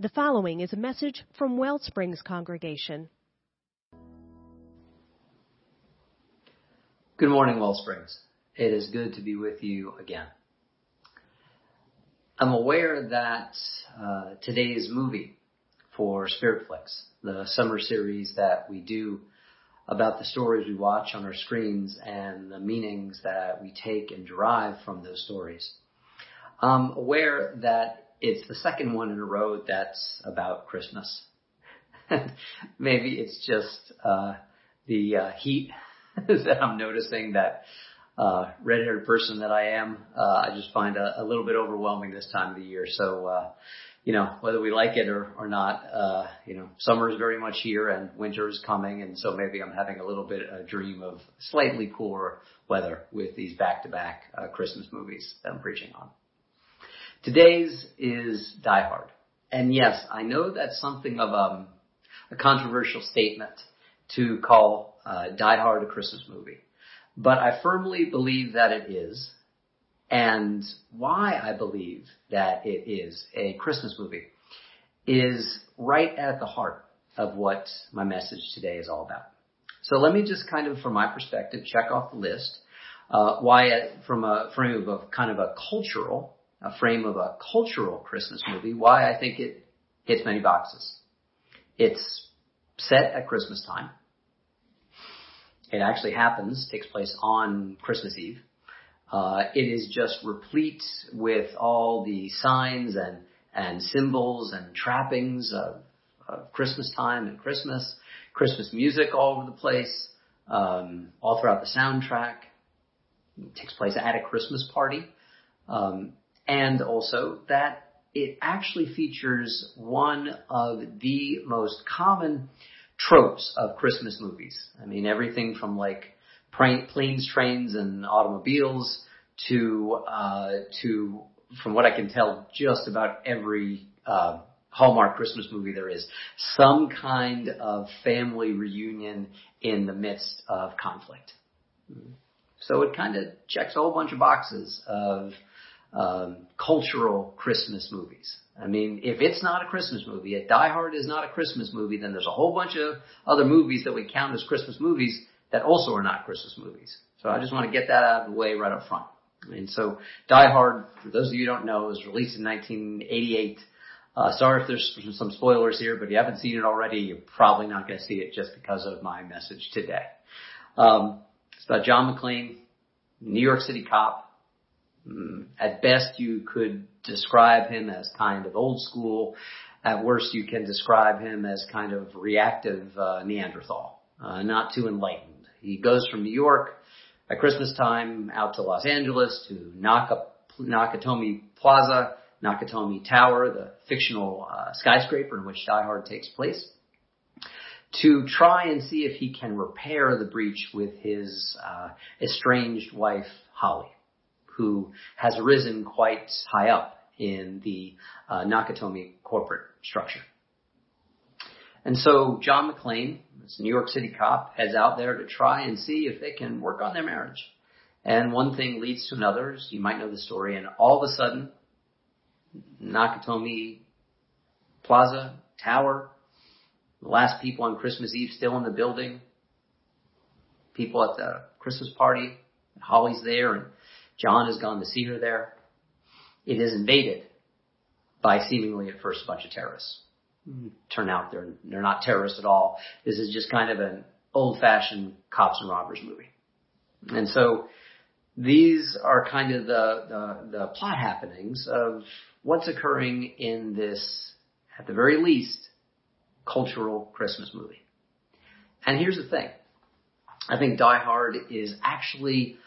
The following is a message from Wellsprings Congregation. Good morning, Wellsprings. It is good to be with you again. I'm aware that uh, today's movie for Spiritflix, the summer series that we do about the stories we watch on our screens and the meanings that we take and derive from those stories. I'm aware that it's the second one in a row that's about Christmas. Maybe it's just uh, the uh, heat that I'm noticing that uh, red-haired person that I am, uh, I just find a, a little bit overwhelming this time of the year. So, uh, you know, whether we like it or, or not, uh, you know, summer is very much here and winter is coming. And so maybe I'm having a little bit a dream of slightly cooler weather with these back-to-back uh, Christmas movies that I'm preaching on. Today's is Die Hard. And yes, I know that's something of um, a controversial statement to call uh, Die Hard a Christmas movie. But I firmly believe that it is. And why I believe that it is a Christmas movie is right at the heart of what my message today is all about. So let me just kind of, from my perspective, check off the list. Uh, why, from a frame of a kind of a cultural a frame of a cultural Christmas movie, why I think it hits many boxes. It's set at Christmas time. It actually happens, takes place on Christmas Eve. Uh, it is just replete with all the signs and, and symbols and trappings of, of Christmas time and Christmas, Christmas music all over the place, um, all throughout the soundtrack. It takes place at a Christmas party. Um, and also that it actually features one of the most common tropes of Christmas movies. I mean, everything from like planes, trains, and automobiles to uh, to from what I can tell, just about every uh, Hallmark Christmas movie there is some kind of family reunion in the midst of conflict. So it kind of checks a whole bunch of boxes of um, cultural Christmas movies. I mean, if it's not a Christmas movie, if Die Hard is not a Christmas movie, then there's a whole bunch of other movies that we count as Christmas movies that also are not Christmas movies. So I just want to get that out of the way right up front. And so Die Hard, for those of you who don't know, was released in 1988. Uh, sorry if there's some spoilers here, but if you haven't seen it already, you're probably not going to see it just because of my message today. Um, it's about John McClane, New York City cop, at best, you could describe him as kind of old school. At worst, you can describe him as kind of reactive uh, Neanderthal, uh, not too enlightened. He goes from New York at Christmas time out to Los Angeles to Naka, Nakatomi Plaza, Nakatomi Tower, the fictional uh, skyscraper in which Die Hard takes place, to try and see if he can repair the breach with his uh, estranged wife Holly who has risen quite high up in the uh, Nakatomi corporate structure. And so John McClane, this New York City cop, heads out there to try and see if they can work on their marriage. And one thing leads to another. You might know the story. And all of a sudden, Nakatomi Plaza, Tower, the last people on Christmas Eve still in the building, people at the Christmas party, Holly's there, and John has gone to see her there. It is invaded by seemingly at first a bunch of terrorists. Mm-hmm. Turn out they're they're not terrorists at all. This is just kind of an old-fashioned cops and robbers movie. And so these are kind of the, the, the plot happenings of what's occurring in this, at the very least, cultural Christmas movie. And here's the thing. I think Die Hard is actually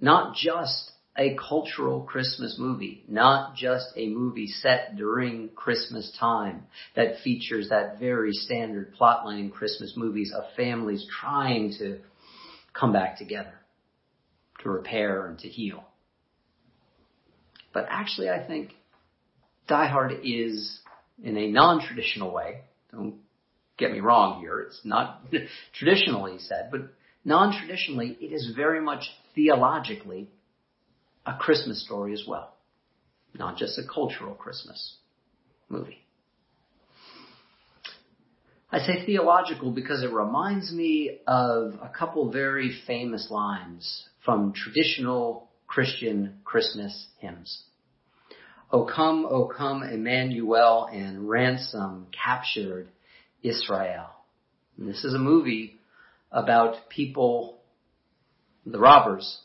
not just a cultural Christmas movie, not just a movie set during Christmas time that features that very standard plotline in Christmas movies of families trying to come back together, to repair and to heal. But actually, I think Die Hard is, in a non-traditional way, don't get me wrong here, it's not traditionally said, but non-traditionally, it is very much theologically a Christmas story as well, not just a cultural Christmas movie. I say theological because it reminds me of a couple very famous lines from traditional Christian Christmas hymns. O come, O come, Emmanuel, and ransom captured Israel. And this is a movie about people, the robbers,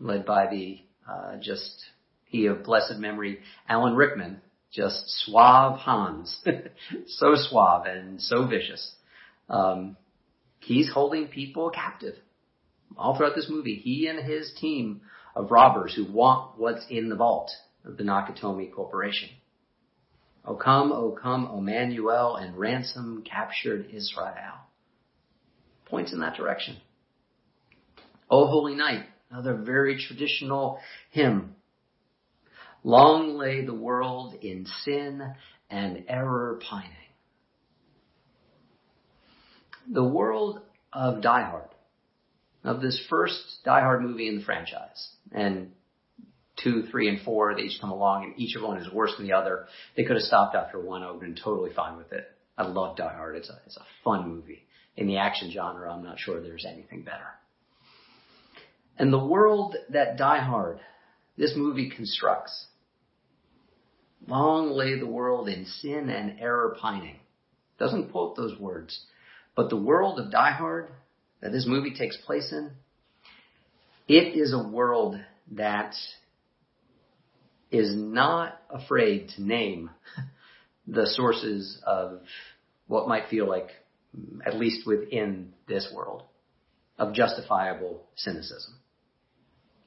led by the uh, just he of blessed memory, Alan Rickman, just suave Hans, so suave and so vicious. Um, he's holding people captive all throughout this movie. He and his team of robbers who want what's in the vault of the Nakatomi Corporation. O come, O come, O Emmanuel, and ransom captured Israel. Points in that direction. O Holy Night, another very traditional hymn Long lay the world in sin and error pining. The world of Die Hard, of this first Die Hard movie in the franchise, and two, three, and four, they each come along, and each of them is worse than the other. They could have stopped after one. I would have been totally fine with it. I love Die Hard. It's a, it's a fun movie. In the action genre, I'm not sure there's anything better. And the world that Die Hard, this movie constructs, Long lay the world in sin and error pining. Doesn't quote those words. But the world of Die Hard that this movie takes place in, it is a world that is not afraid to name the sources of what might feel like, at least within this world, of justifiable cynicism.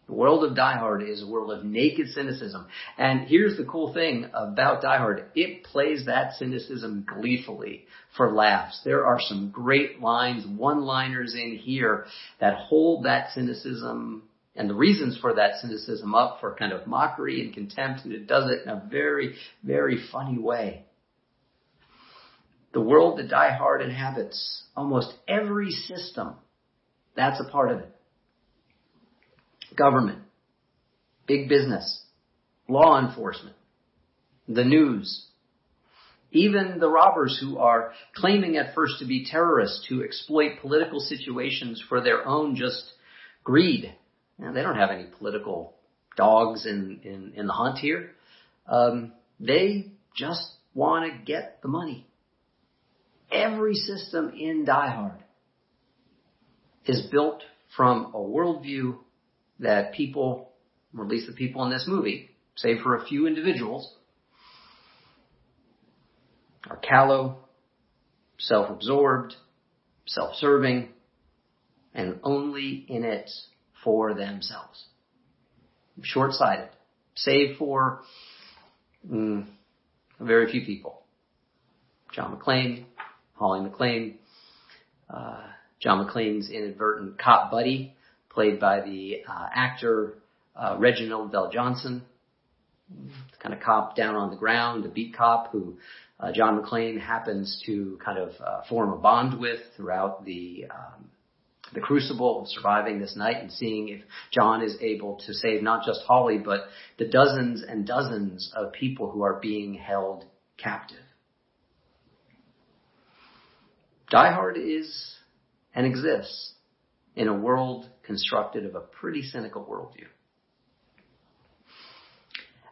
The world of Die Hard is a world of naked cynicism. And here's the cool thing about Die Hard. It plays that cynicism gleefully for laughs. There are some great lines, one-liners in here that hold that cynicism and the reasons for that cynicism up for kind of mockery and contempt, and it does it in a very, very funny way. The world that Die Hard inhabits, almost every system, that's a part of it government, big business, law enforcement, the news, even the robbers who are claiming at first to be terrorists who exploit political situations for their own just greed. Now, they don't have any political dogs in, in, in the hunt here. Um, they just want to get the money. Every system in Die Hard is built from a worldview that people, or at least the people in this movie, save for a few individuals, are callow, self-absorbed, self-serving, and only in it for themselves. Short-sighted, save for mm, very few people. John McClane, Holly McClane, uh, John McClane's inadvertent cop buddy, played by the uh, actor uh, Reginald VelJohnson, kind of cop down on the ground, a beat cop who uh, John McClane happens to kind of uh, form a bond with throughout the um, the crucible of surviving this night and seeing if John is able to save not just Holly but the dozens and dozens of people who are being held captive. Die Hard is and exists in a world constructed of a pretty cynical worldview.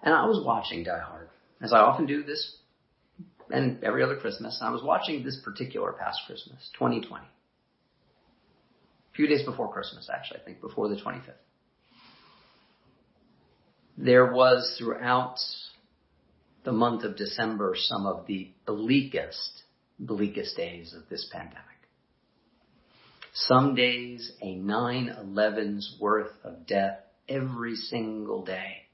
And I was watching Die Hard, as I often do this and every other Christmas. I was watching this particular past Christmas, 2020. A few days before Christmas, actually, I think, before the 25th. There was throughout the month of December some of the bleakest, bleakest days of this pandemic. Some days a 9-11's worth of death every single day.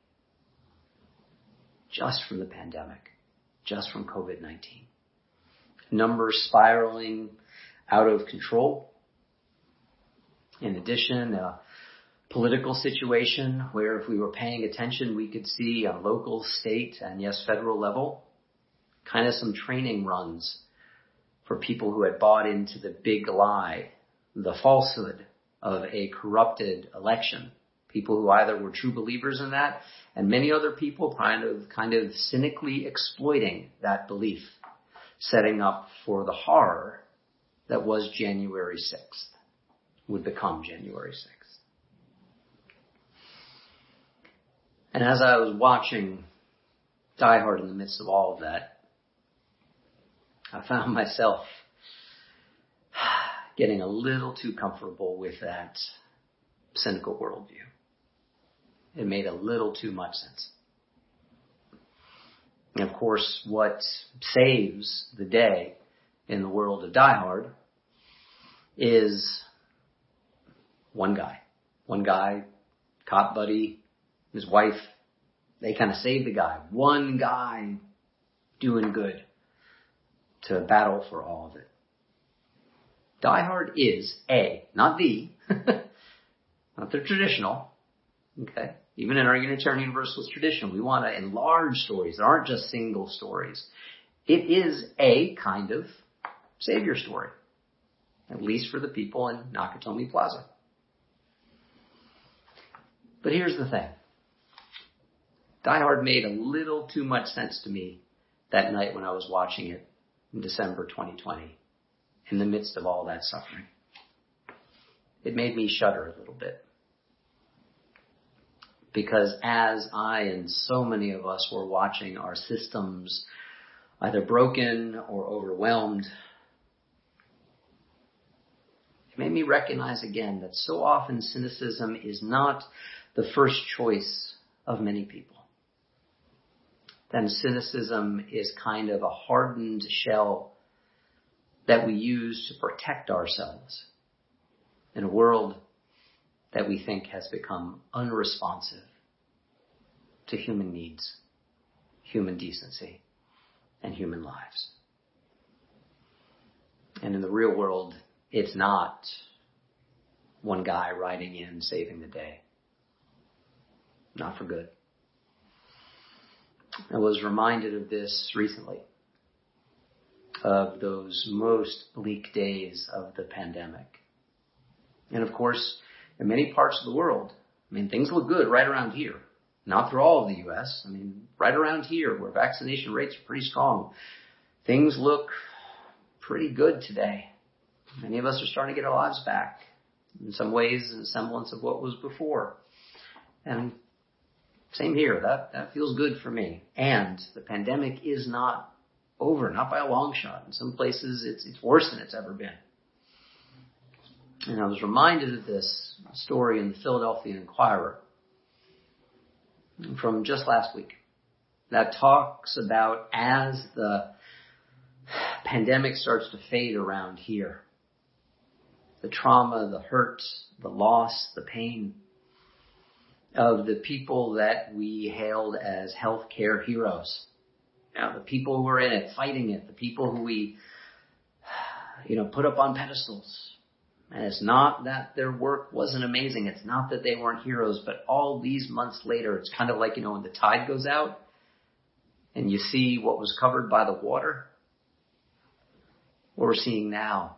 Just from the pandemic. Just from COVID-19. Numbers spiraling out of control. In addition, a political situation where if we were paying attention, we could see on local, state, and yes, federal level, kind of some training runs for people who had bought into the big lie the falsehood of a corrupted election. People who either were true believers in that and many other people kind of, kind of cynically exploiting that belief setting up for the horror that was January 6th, would become January 6th. And as I was watching Die Hard in the midst of all of that, I found myself getting a little too comfortable with that cynical worldview. It made a little too much sense. And of course, what saves the day in the world of Die Hard is one guy. One guy, cop buddy, his wife, they kind of save the guy. One guy doing good to battle for all of it. Die Hard is A, not the, not the traditional, okay? Even in our Unitarian Universalist tradition, we want to enlarge stories that aren't just single stories. It is a kind of savior story, at least for the people in Nakatomi Plaza. But here's the thing. Die Hard made a little too much sense to me that night when I was watching it in December 2020 in the midst of all that suffering. It made me shudder a little bit. Because as I and so many of us were watching our systems either broken or overwhelmed, it made me recognize again that so often cynicism is not the first choice of many people. Then cynicism is kind of a hardened shell that we use to protect ourselves in a world that we think has become unresponsive to human needs, human decency, and human lives. And in the real world, it's not one guy riding in saving the day. Not for good. I was reminded of this recently of those most bleak days of the pandemic. And of course, in many parts of the world, I mean, things look good right around here. Not through all of the U.S. I mean, right around here where vaccination rates are pretty strong, things look pretty good today. Many of us are starting to get our lives back. In some ways, a semblance of what was before. And same here. That, that feels good for me. And the pandemic is not over, not by a long shot. In some places, it's, it's worse than it's ever been. And I was reminded of this story in the Philadelphia Inquirer from just last week that talks about as the pandemic starts to fade around here, the trauma, the hurt, the loss, the pain of the people that we hailed as healthcare heroes know, the people who were in it, fighting it, the people who we, you know, put up on pedestals. And it's not that their work wasn't amazing. It's not that they weren't heroes, but all these months later, it's kind of like, you know, when the tide goes out and you see what was covered by the water. What we're seeing now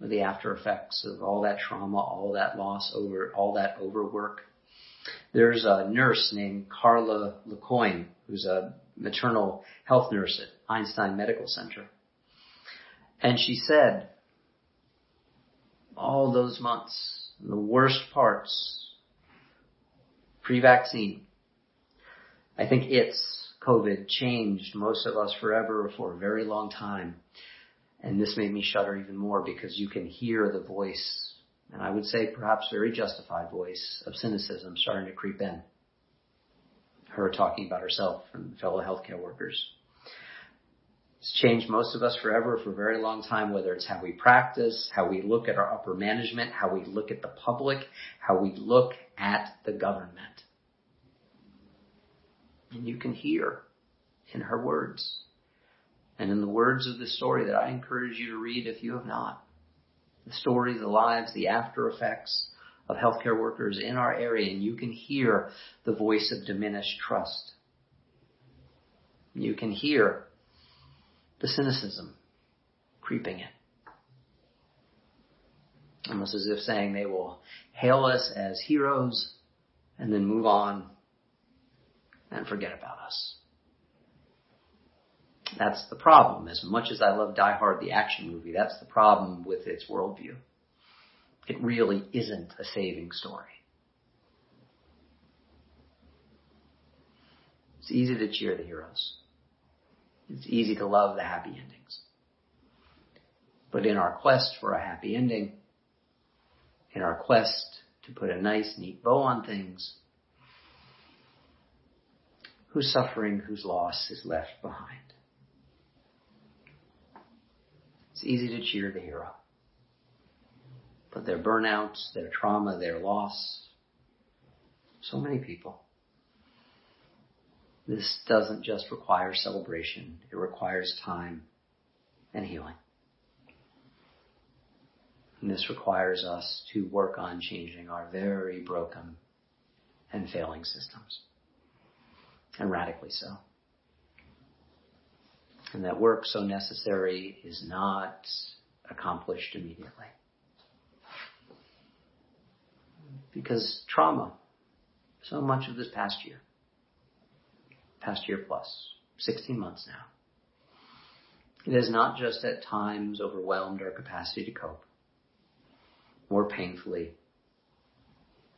are the after effects of all that trauma, all that loss over, all that overwork. There's a nurse named Carla LeCoyne, who's a maternal health nurse at Einstein Medical Center. And she said, all those months, the worst parts, pre-vaccine, I think it's COVID changed most of us forever for a very long time. And this made me shudder even more because you can hear the voice, and I would say perhaps very justified voice of cynicism starting to creep in her talking about herself and fellow healthcare workers. It's changed most of us forever for a very long time, whether it's how we practice, how we look at our upper management, how we look at the public, how we look at the government. And you can hear in her words and in the words of the story that I encourage you to read if you have not. The story, the lives, the after effects of healthcare workers in our area, and you can hear the voice of diminished trust. You can hear the cynicism creeping in. Almost as if saying they will hail us as heroes and then move on and forget about us. That's the problem. As much as I love Die Hard, the action movie, that's the problem with its worldview. It really isn't a saving story. It's easy to cheer the heroes. It's easy to love the happy endings. But in our quest for a happy ending, in our quest to put a nice, neat bow on things, whose suffering, whose loss is left behind? It's easy to cheer the hero. But their burnouts, their trauma, their loss, so many people. This doesn't just require celebration, it requires time and healing. And this requires us to work on changing our very broken and failing systems. And radically so and that work so necessary is not accomplished immediately. Because trauma, so much of this past year, past year plus, 16 months now, it has not just at times overwhelmed our capacity to cope, more painfully,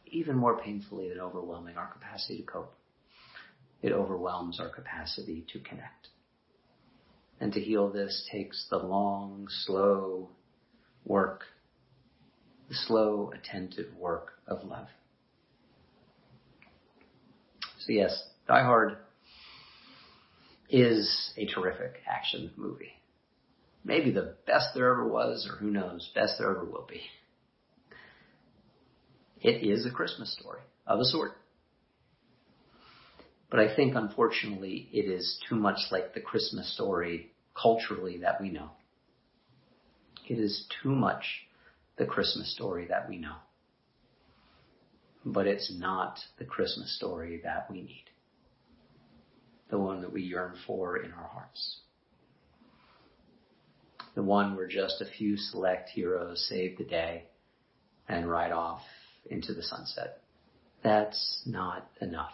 even more painfully than overwhelming our capacity to cope. It overwhelms our capacity to connect. And to heal this takes the long, slow work, the slow, attentive work of love. So yes, Die Hard is a terrific action movie. Maybe the best there ever was, or who knows, best there ever will be. It is a Christmas story of a sort. But I think unfortunately it is too much like the Christmas story culturally that we know. It is too much the Christmas story that we know. But it's not the Christmas story that we need. The one that we yearn for in our hearts. The one where just a few select heroes save the day and ride off into the sunset. That's not enough.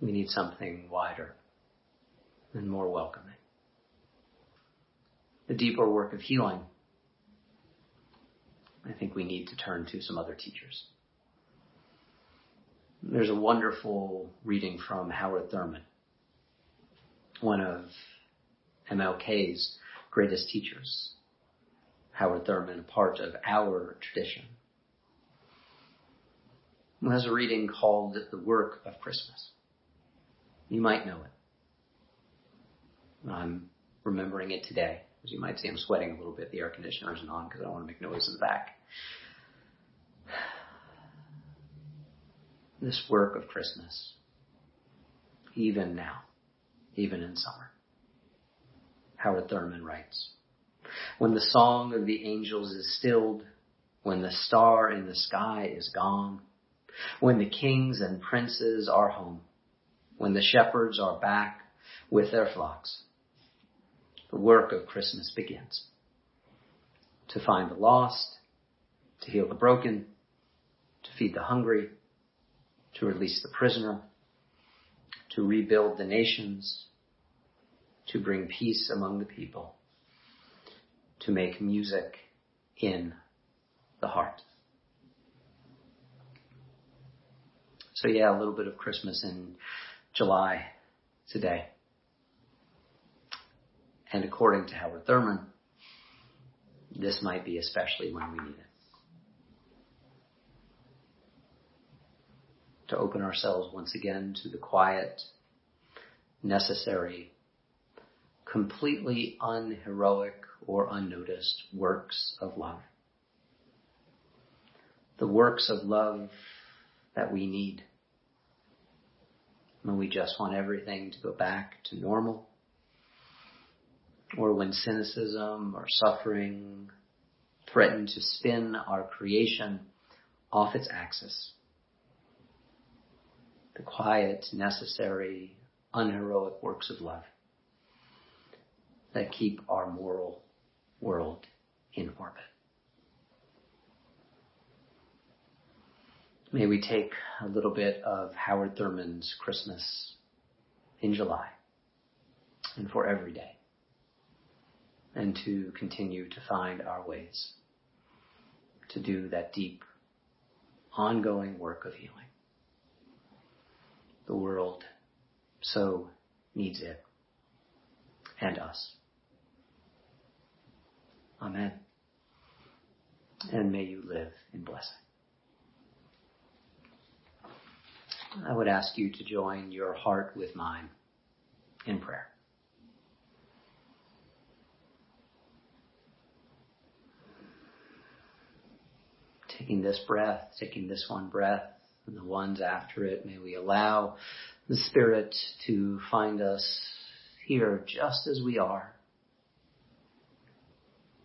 We need something wider and more welcoming. The deeper work of healing, I think we need to turn to some other teachers. There's a wonderful reading from Howard Thurman, one of MLK's greatest teachers. Howard Thurman, a part of our tradition. Has a reading called The Work of Christmas. You might know it. I'm remembering it today. As you might see, I'm sweating a little bit. The air conditioner isn't on because I don't want to make noise in the back. This work of Christmas, even now, even in summer. Howard Thurman writes, when the song of the angels is stilled, when the star in the sky is gone, when the kings and princes are home, when the shepherds are back with their flocks, the work of Christmas begins. To find the lost, to heal the broken, to feed the hungry, to release the prisoner, to rebuild the nations, to bring peace among the people, to make music in the heart. So yeah, a little bit of Christmas in July today. And according to Howard Thurman, this might be especially when we need it. To open ourselves once again to the quiet, necessary, completely unheroic or unnoticed works of love. The works of love that we need when we just want everything to go back to normal or when cynicism or suffering threaten to spin our creation off its axis. The quiet, necessary, unheroic works of love that keep our moral world in orbit. May we take a little bit of Howard Thurman's Christmas in July and for every day. And to continue to find our ways to do that deep, ongoing work of healing. The world so needs it and us. Amen. And may you live in blessing. I would ask you to join your heart with mine in prayer. Taking this breath, taking this one breath, and the ones after it, may we allow the Spirit to find us here just as we are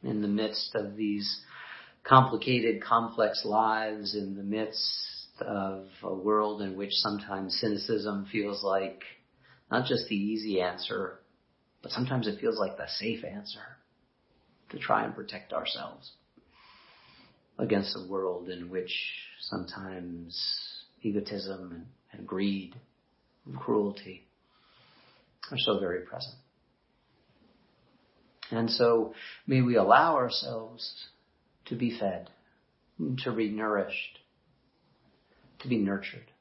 in the midst of these complicated, complex lives, in the midst of a world in which sometimes cynicism feels like not just the easy answer, but sometimes it feels like the safe answer to try and protect ourselves against a world in which sometimes egotism and, and greed and cruelty are so very present. And so may we allow ourselves to be fed, to be nourished, to be nurtured.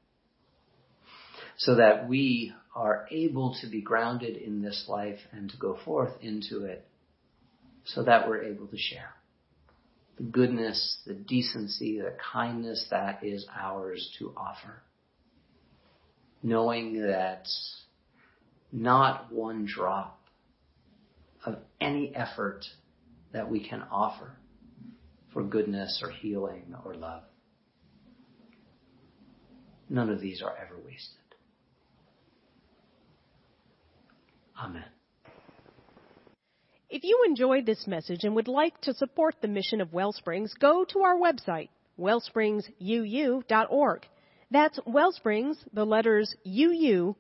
So that we are able to be grounded in this life and to go forth into it so that we're able to share the goodness, the decency, the kindness that is ours to offer. Knowing that not one drop of any effort that we can offer for goodness or healing or love None of these are ever wasted. Amen. If you enjoyed this message and would like to support the mission of Wellsprings, go to our website, wellspringsuu.org. That's Wellsprings, the letters uu.org.